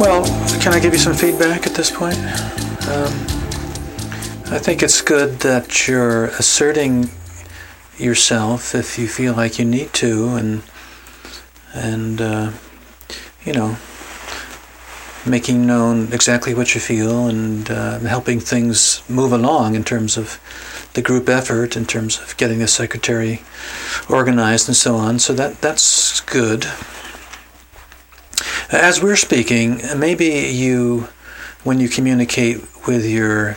Well, can I give you some feedback at this point? Um, I think it's good that you're asserting yourself if you feel like you need to, and and uh, you know, making known exactly what you feel and uh, helping things move along in terms of the group effort, in terms of getting the secretary organized and so on. So that that's good. As we're speaking, maybe you, when you communicate with your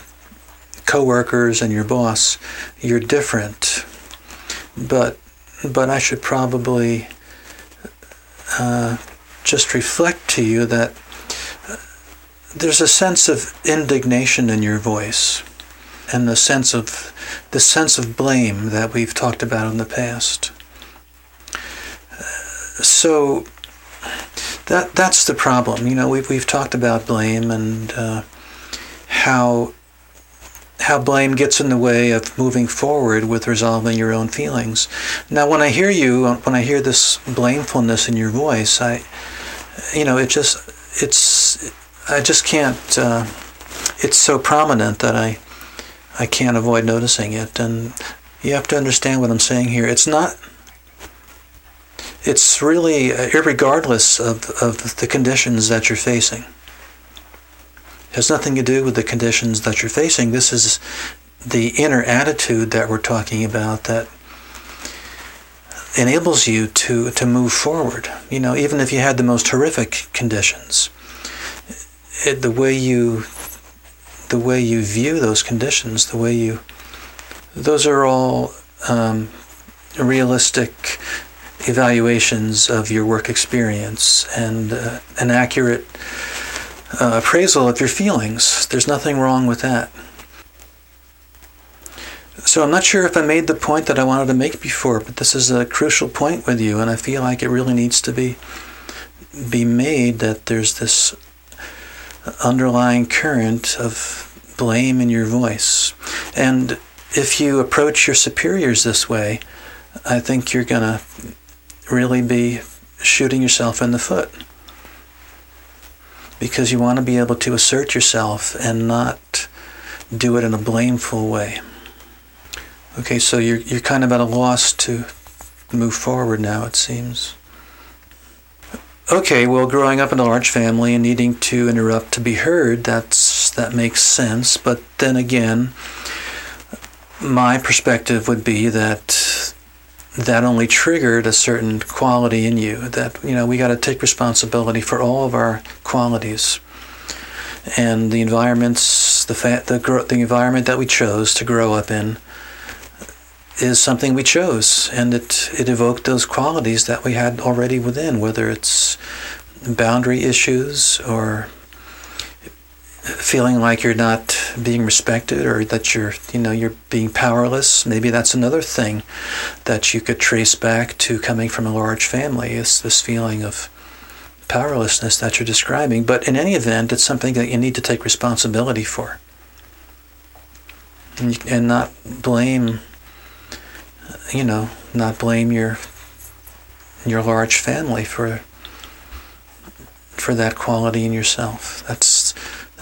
coworkers and your boss, you're different. But but I should probably uh, just reflect to you that uh, there's a sense of indignation in your voice and the sense of the sense of blame that we've talked about in the past. Uh, so that that's the problem. You know, we've we've talked about blame and uh, how how blame gets in the way of moving forward with resolving your own feelings. Now, when I hear you, when I hear this blamefulness in your voice, I, you know, it just it's I just can't. Uh, it's so prominent that I I can't avoid noticing it, and you have to understand what I'm saying here. It's not it's really uh, regardless of, of the conditions that you're facing. It has nothing to do with the conditions that you're facing. This is the inner attitude that we're talking about that enables you to, to move forward. You know, even if you had the most horrific conditions, it, the way you the way you view those conditions, the way you those are all um, realistic evaluations of your work experience and uh, an accurate uh, appraisal of your feelings. There's nothing wrong with that. So I'm not sure if I made the point that I wanted to make before, but this is a crucial point with you, and I feel like it really needs to be be made that there's this underlying current of blame in your voice. And if you approach your superiors this way, I think you're going to really be shooting yourself in the foot because you want to be able to assert yourself and not do it in a blameful way. Okay, so you're you're kind of at a loss to move forward now, it seems. Okay, well, growing up in a large family and needing to interrupt to be heard, that's that makes sense. But then again, my perspective would be that that only triggered a certain quality in you that you know we got to take responsibility for all of our qualities. And the environments the fa- the, the environment that we chose to grow up in is something we chose and it it evoked those qualities that we had already within whether it's boundary issues or feeling like you're not being respected or that you're you know you're being powerless maybe that's another thing that you could trace back to coming from a large family is this feeling of powerlessness that you're describing. But in any event it's something that you need to take responsibility for. And, you, and not blame you know not blame your your large family for for that quality in yourself. That's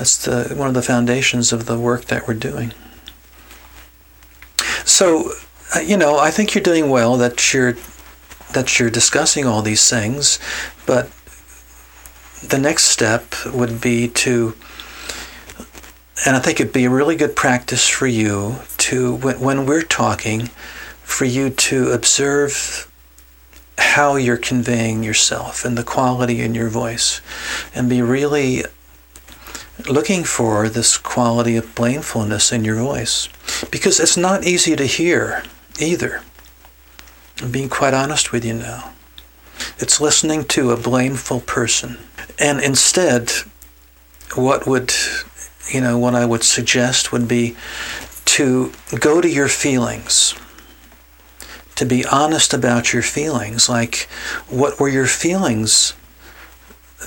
that's the, one of the foundations of the work that we're doing. So, uh, you know, I think you're doing well that you're that you're discussing all these things, but the next step would be to and I think it'd be a really good practice for you to when, when we're talking for you to observe how you're conveying yourself and the quality in your voice and be really looking for this quality of blamefulness in your voice because it's not easy to hear either. I'm being quite honest with you now. It's listening to a blameful person. And instead, what would, you know, what I would suggest would be to go to your feelings, to be honest about your feelings. Like, what were your feelings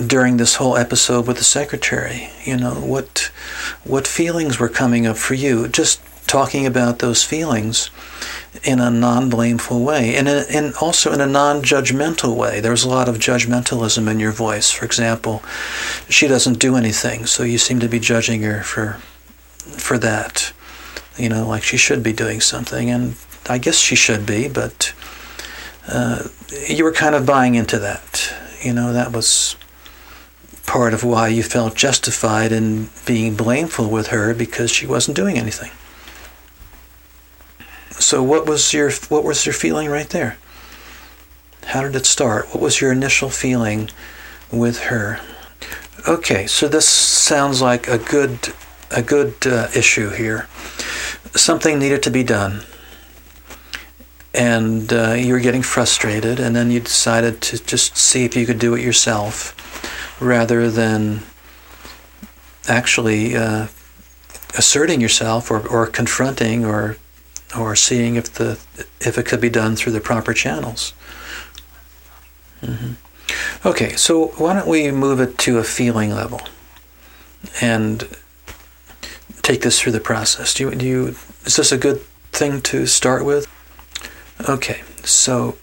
during this whole episode with the secretary? You know, what what feelings were coming up for you? Just talking about those feelings in a non-blameful way and, and also in a non-judgmental way there's a lot of judgmentalism in your voice for example she doesn't do anything so you seem to be judging her for for that you know like she should be doing something and i guess she should be but uh, you were kind of buying into that you know that was part of why you felt justified in being blameful with her because she wasn't doing anything so what was your what was your feeling right there? How did it start? What was your initial feeling with her? Okay, so this sounds like a good a good uh, issue here. Something needed to be done, and uh, you were getting frustrated, and then you decided to just see if you could do it yourself, rather than actually uh, asserting yourself or, or confronting or or seeing if the if it could be done through the proper channels. Mm-hmm. Okay, so why don't we move it to a feeling level and take this through the process? Do you, do you is this a good thing to start with? Okay, so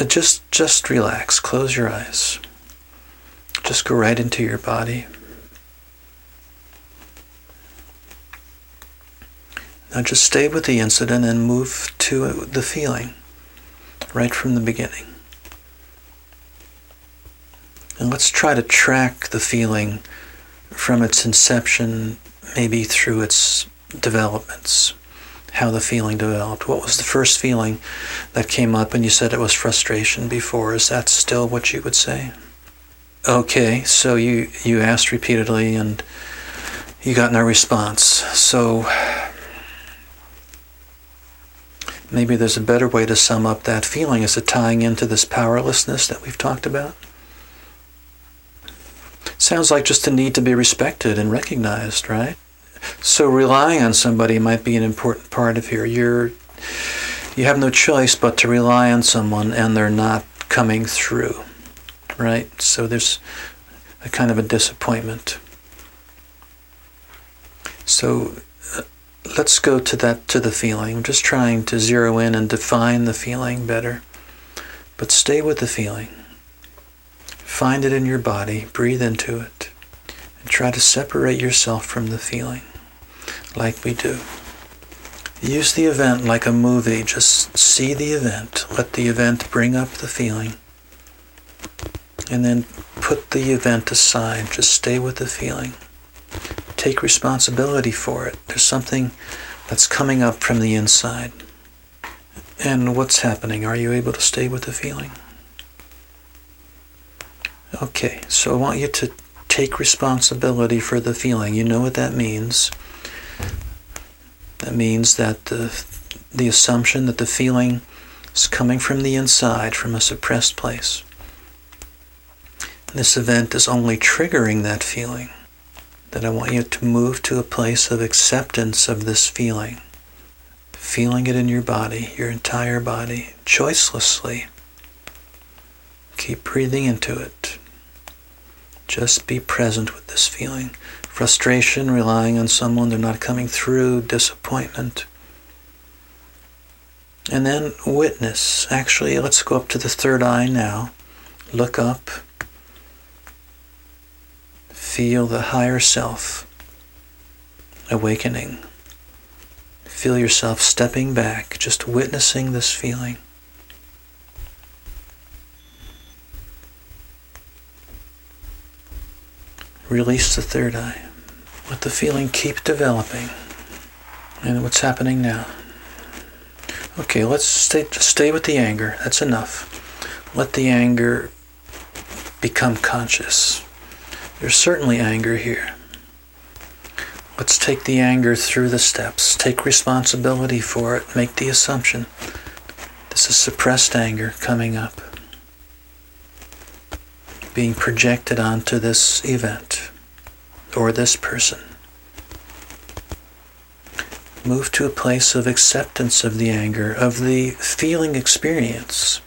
uh, just just relax, close your eyes. Just go right into your body. Now just stay with the incident and move to the feeling right from the beginning. And let's try to track the feeling from its inception, maybe through its developments, how the feeling developed. What was the first feeling that came up and you said it was frustration before? Is that still what you would say? Okay, so you, you asked repeatedly and you got no response. So maybe there's a better way to sum up that feeling. Is it tying into this powerlessness that we've talked about? Sounds like just a need to be respected and recognized, right? So relying on somebody might be an important part of here. You're you have no choice but to rely on someone and they're not coming through. Right? So there's a kind of a disappointment. So uh, let's go to that to the feeling. I'm just trying to zero in and define the feeling better. But stay with the feeling. Find it in your body, breathe into it, and try to separate yourself from the feeling like we do. Use the event like a movie. Just see the event. Let the event bring up the feeling. And then put the event aside. Just stay with the feeling take responsibility for it. There's something that's coming up from the inside. And what's happening? Are you able to stay with the feeling? Okay, so I want you to take responsibility for the feeling. You know what that means. That means that the, the assumption that the feeling is coming from the inside, from a suppressed place. This event is only triggering that feeling that I want you to move to a place of acceptance of this feeling. Feeling it in your body, your entire body, choicelessly. Keep breathing into it. Just be present with this feeling. Frustration, relying on someone, they're not coming through, disappointment. And then witness. Actually, let's go up to the third eye now. Look up Feel the higher self awakening. Feel yourself stepping back, just witnessing this feeling. Release the third eye. Let the feeling keep developing. And what's happening now? Okay, let's stay, stay with the anger. That's enough. Let the anger become conscious. There's certainly anger here. Let's take the anger through the steps. Take responsibility for it. Make the assumption. This is suppressed anger coming up, being projected onto this event or this person. Move to a place of acceptance of the anger, of the feeling experience.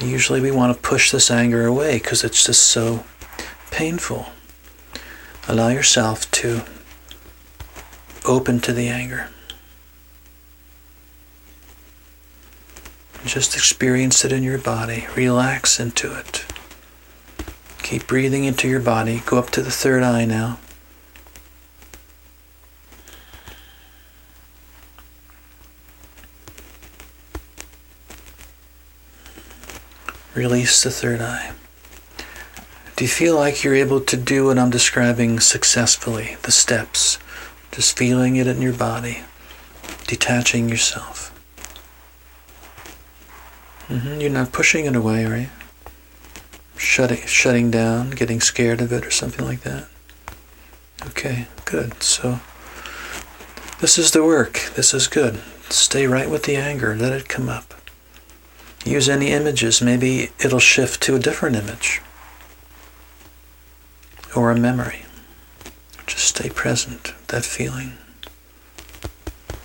Usually we want to push this anger away because it's just so painful. Allow yourself to open to the anger. Just experience it in your body. Relax into it. Keep breathing into your body. Go up to the third eye now. Release the third eye. Do you feel like you're able to do what I'm describing successfully? The steps. Just feeling it in your body. Detaching yourself. Mm-hmm. You're not pushing it away, you? Shutting, shutting down, getting scared of it, or something like that. Okay, good. So, this is the work. This is good. Stay right with the anger. Let it come up. Use any images. Maybe it'll shift to a different image or a memory. Just stay present, that feeling.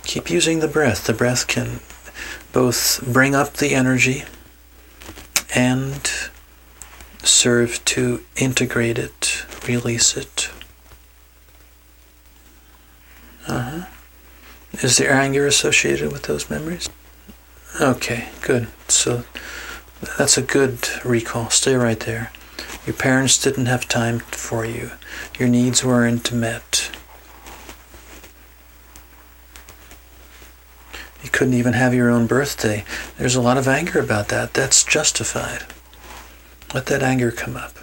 Keep using the breath. The breath can both bring up the energy and serve to integrate it, release it. Uh-huh. Is there anger associated with those memories? Okay, good. So that's a good recall. Stay right there. Your parents didn't have time for you. Your needs weren't met. You couldn't even have your own birthday. There's a lot of anger about that. That's justified. Let that anger come up.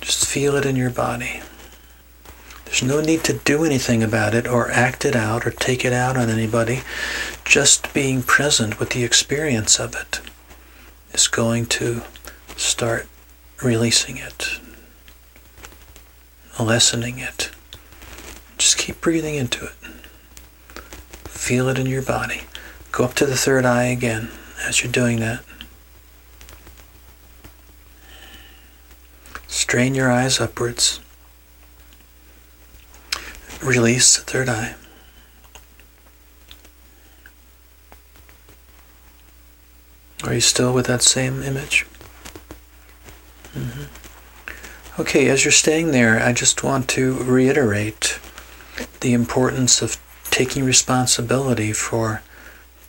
Just feel it in your body. There's no need to do anything about it or act it out or take it out on anybody. Just being present with the experience of it is going to start releasing it, lessening it. Just keep breathing into it. Feel it in your body. Go up to the third eye again as you're doing that. Strain your eyes upwards. Release the third eye. Are you still with that same image? Mm-hmm. Okay, as you're staying there, I just want to reiterate the importance of taking responsibility for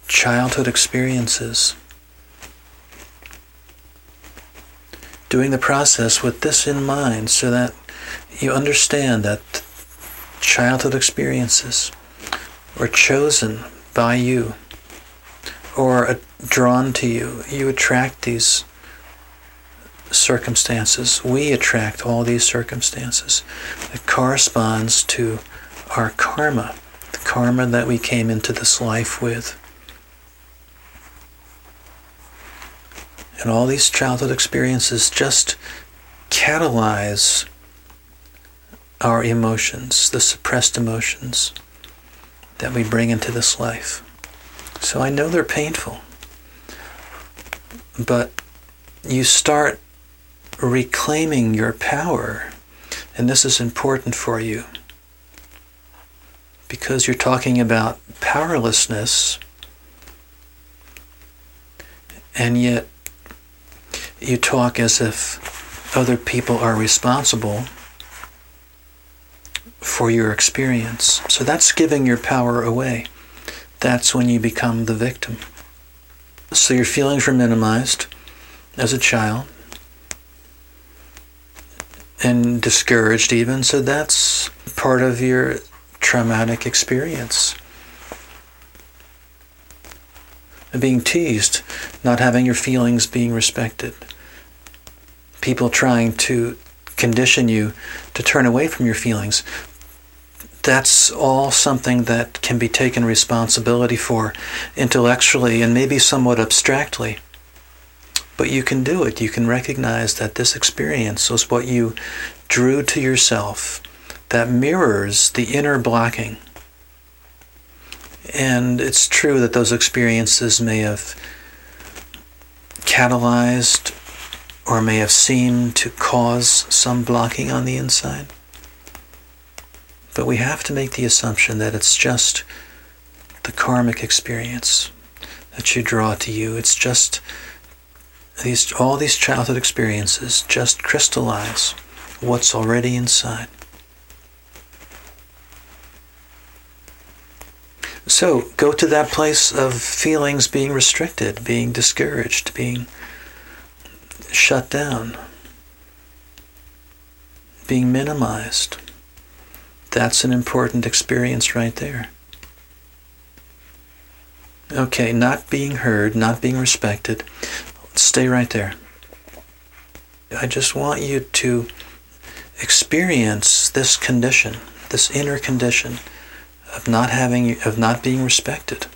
childhood experiences. Doing the process with this in mind so that you understand that childhood experiences were chosen by you or drawn to you. You attract these circumstances. We attract all these circumstances. It corresponds to our karma, the karma that we came into this life with. And all these childhood experiences just catalyze our emotions, the suppressed emotions that we bring into this life. So I know they're painful, but you start reclaiming your power, and this is important for you because you're talking about powerlessness, and yet you talk as if other people are responsible for your experience. So that's giving your power away. That's when you become the victim. So your feelings were minimized as a child and discouraged, even. So that's part of your traumatic experience. Being teased, not having your feelings being respected, people trying to condition you to turn away from your feelings that's all something that can be taken responsibility for intellectually and maybe somewhat abstractly. But you can do it. You can recognize that this experience was what you drew to yourself that mirrors the inner blocking. And it's true that those experiences may have catalyzed or may have seemed to cause some blocking on the inside. But we have to make the assumption that it's just the karmic experience that you draw to you. It's just these all these childhood experiences just crystallize what's already inside. So go to that place of feelings being restricted, being discouraged, being shut down, being minimized. That's an important experience right there. Okay, not being heard, not being respected. Stay right there. I just want you to experience this condition, this inner condition of not having of not being respected.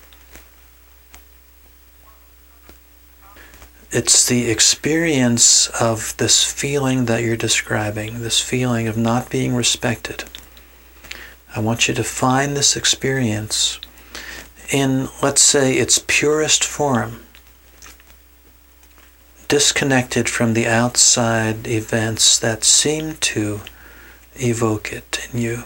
It's the experience of this feeling that you're describing, this feeling of not being respected. I want you to find this experience in, let's say, its purest form, disconnected from the outside events that seem to evoke it in you.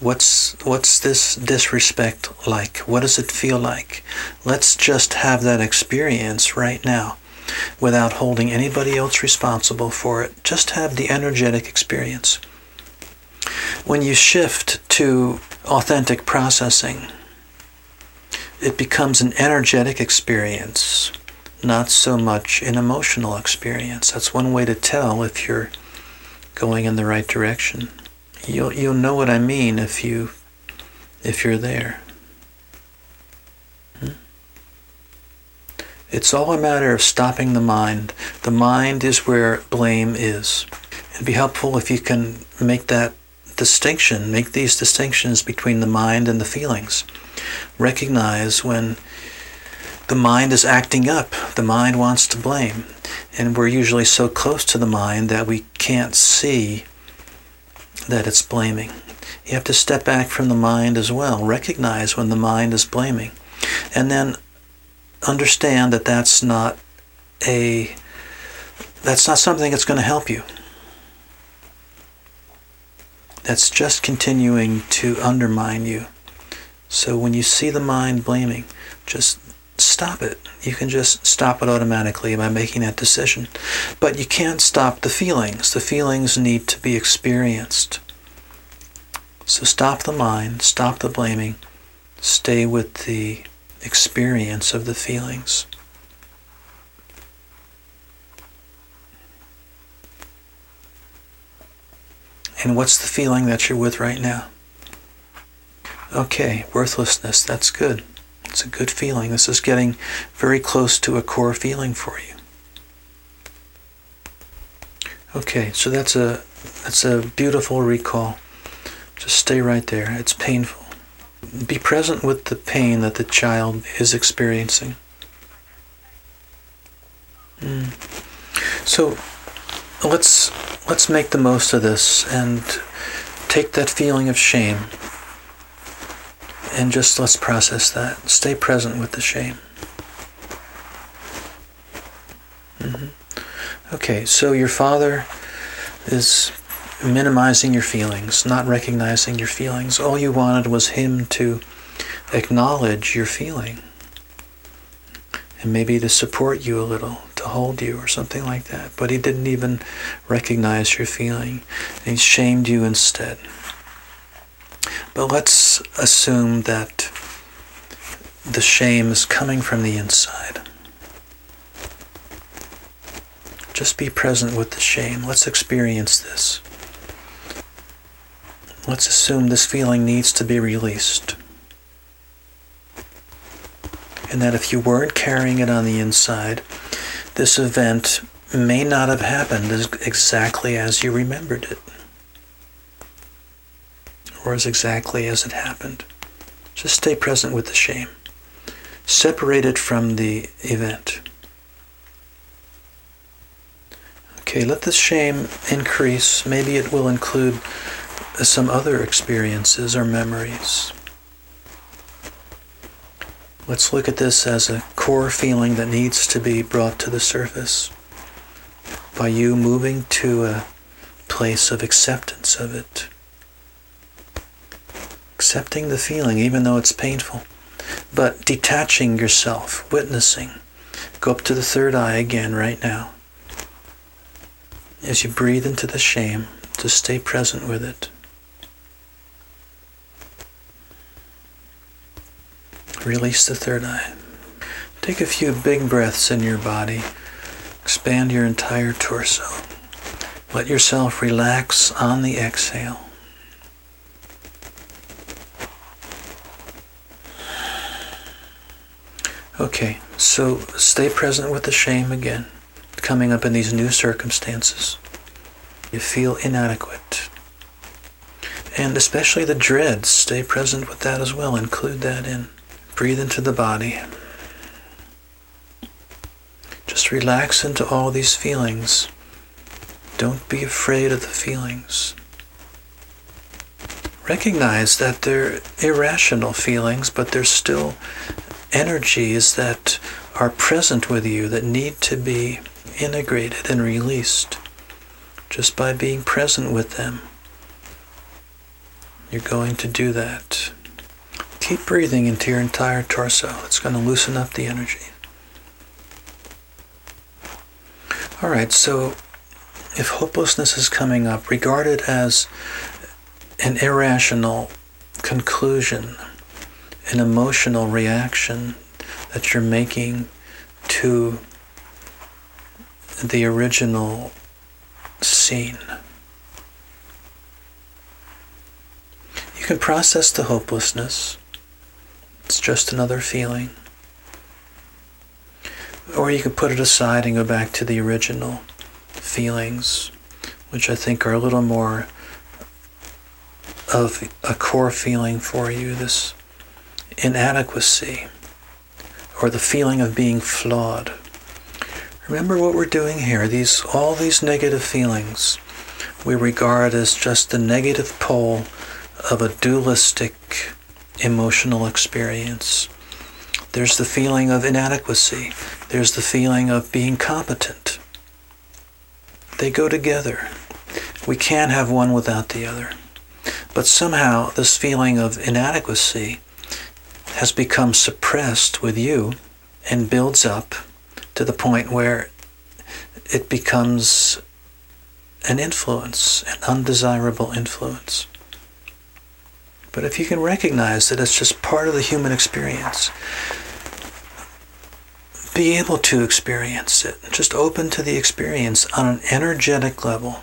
What's what's this disrespect like? What does it feel like? Let's just have that experience right now without holding anybody else responsible for it. Just have the energetic experience. When you shift to authentic processing, it becomes an energetic experience, not so much an emotional experience. That's one way to tell if you're going in the right direction. You'll you'll know what I mean if you if you're there. Hmm? It's all a matter of stopping the mind. The mind is where blame is. It'd be helpful if you can make that distinction, make these distinctions between the mind and the feelings. Recognize when the mind is acting up, the mind wants to blame. And we're usually so close to the mind that we can't see that it's blaming. You have to step back from the mind as well, recognize when the mind is blaming, and then understand that that's not a that's not something that's going to help you that's just continuing to undermine you. So when you see the mind blaming, just stop it. You can just stop it automatically by making that decision. But you can't stop the feelings. The feelings need to be experienced. So stop the mind, stop the blaming, stay with the experience of the feelings. And what's the feeling that you're with right now? Okay, worthlessness, that's good. It's a good feeling. This is getting very close to a core feeling for you. Okay, so that's a that's a beautiful recall. Just stay right there. It's painful. Be present with the pain that the child is experiencing. Mm. So let's let's make the most of this and take that feeling of shame and just let's process that. Stay present with the shame. Mm-hmm. Okay, so your father is minimizing your feelings, not recognizing your feelings. All you wanted was him to acknowledge your feeling and maybe to support you a little, to hold you or something like that. But he didn't even recognize your feeling. He shamed you instead. But let's assume that the shame is coming from the inside. Just be present with the shame. Let's experience this. Let's assume this feeling needs to be released and that if you weren't carrying it on the inside, this event may not have happened as exactly as you remembered it, or as exactly as it happened. Just stay present with the shame, separate it from the event. Okay, let the shame increase. Maybe it will include some other experiences or memories. Let's look at this as a core feeling that needs to be brought to the surface by you moving to a place of acceptance of it accepting the feeling, even though it's painful, but detaching yourself, witnessing. Go up to the third eye again right now. As you breathe into the shame, to stay present with it. Release the third eye. Take a few big breaths in your body. Expand your entire torso. Let yourself relax on the exhale. Okay, so stay present with the shame again, coming up in these new circumstances. You feel inadequate. And especially the dread, stay present with that as well. Include that in. Breathe into the body. Just relax into all these feelings. Don't be afraid of the feelings. Recognize that they're irrational feelings, but they're still energies that are present with you that need to be integrated and released just by being present with them. You're going to do that. Keep breathing into your entire torso. It's going to loosen up the energy. All right, so if hopelessness is coming up, regard it as an irrational conclusion, an emotional reaction that you're making to the original scene. You can process the hopelessness. It's just another feeling. Or you can put it aside and go back to the original feelings, which I think are a little more of a core feeling for you this inadequacy or the feeling of being flawed. Remember what we're doing here. These all these negative feelings we regard as just the negative pole of a dualistic emotional experience. There's the feeling of inadequacy. There's the feeling of being competent. They go together. We can't have one without the other. But somehow this feeling of inadequacy has become suppressed with you and builds up to the point where it becomes an influence, an undesirable influence. But if you can recognize that it's just part of the human experience, be able to experience it, just open to the experience on an energetic level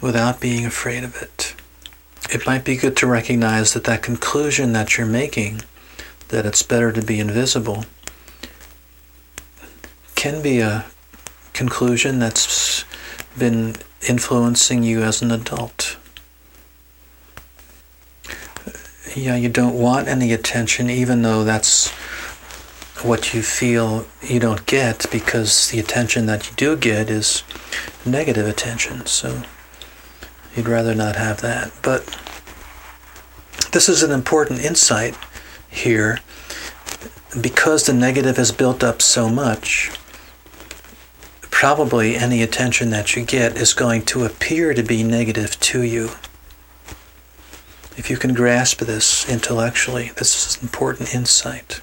without being afraid of it. It might be good to recognize that that conclusion that you're making, that it's better to be invisible, can be a conclusion that's been influencing you as an adult. yeah, you don't want any attention, even though that's what you feel you don't get, because the attention that you do get is negative attention. So you'd rather not have that. But this is an important insight here because the negative has built up so much. Probably any attention that you get is going to appear to be negative to you. If you can grasp this intellectually, this is an important insight.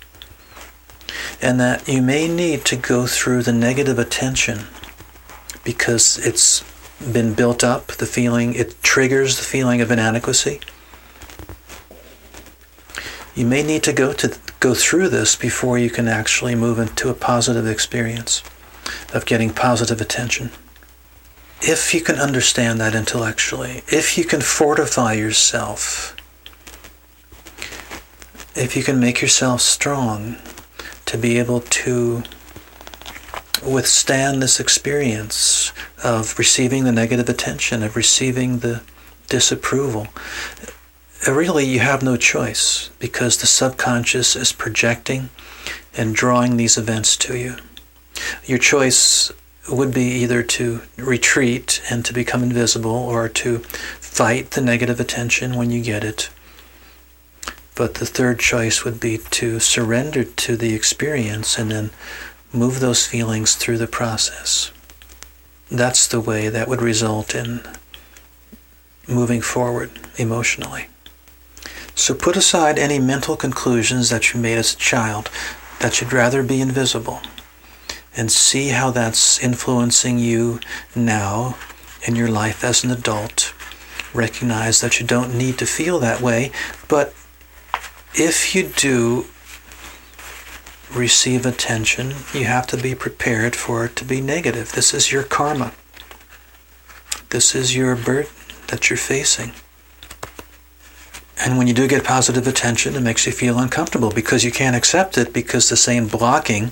And that you may need to go through the negative attention because it's been built up, the feeling, it triggers the feeling of inadequacy. You may need to go to go through this before you can actually move into a positive experience of getting positive attention if you can understand that intellectually, if you can fortify yourself, if you can make yourself strong to be able to withstand this experience of receiving the negative attention, of receiving the disapproval, really you have no choice because the subconscious is projecting and drawing these events to you. Your choice would be either to retreat and to become invisible or to fight the negative attention when you get it. But the third choice would be to surrender to the experience and then move those feelings through the process. That's the way that would result in moving forward emotionally. So put aside any mental conclusions that you made as a child that you'd rather be invisible and see how that's influencing you now in your life as an adult. Recognize that you don't need to feel that way, but if you do receive attention, you have to be prepared for it to be negative. This is your karma. This is your burden that you're facing. And when you do get positive attention, it makes you feel uncomfortable because you can't accept it because the same blocking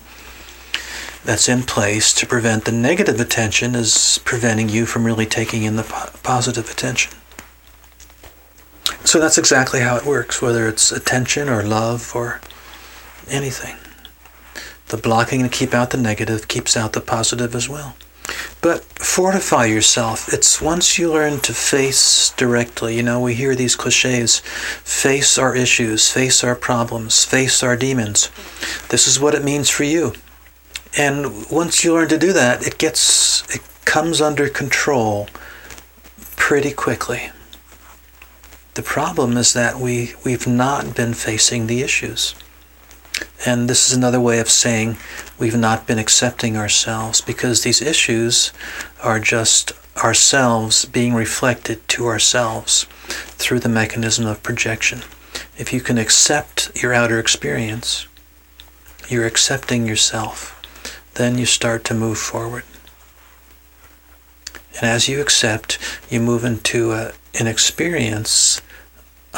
that's in place to prevent the negative attention is preventing you from really taking in the positive attention. So that's exactly how it works, whether it's attention or love or anything. The blocking to keep out the negative keeps out the positive as well. But fortify yourself. It's once you learn to face directly, you know, we hear these cliches face our issues, face our problems, face our demons. This is what it means for you. And once you learn to do that, it gets, it comes under control pretty quickly. The problem is that we, we've not been facing the issues. And this is another way of saying we've not been accepting ourselves because these issues are just ourselves being reflected to ourselves through the mechanism of projection. If you can accept your outer experience, you're accepting yourself, then you start to move forward. And as you accept, you move into a, an experience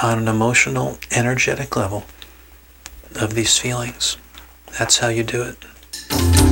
on an emotional, energetic level of these feelings. That's how you do it.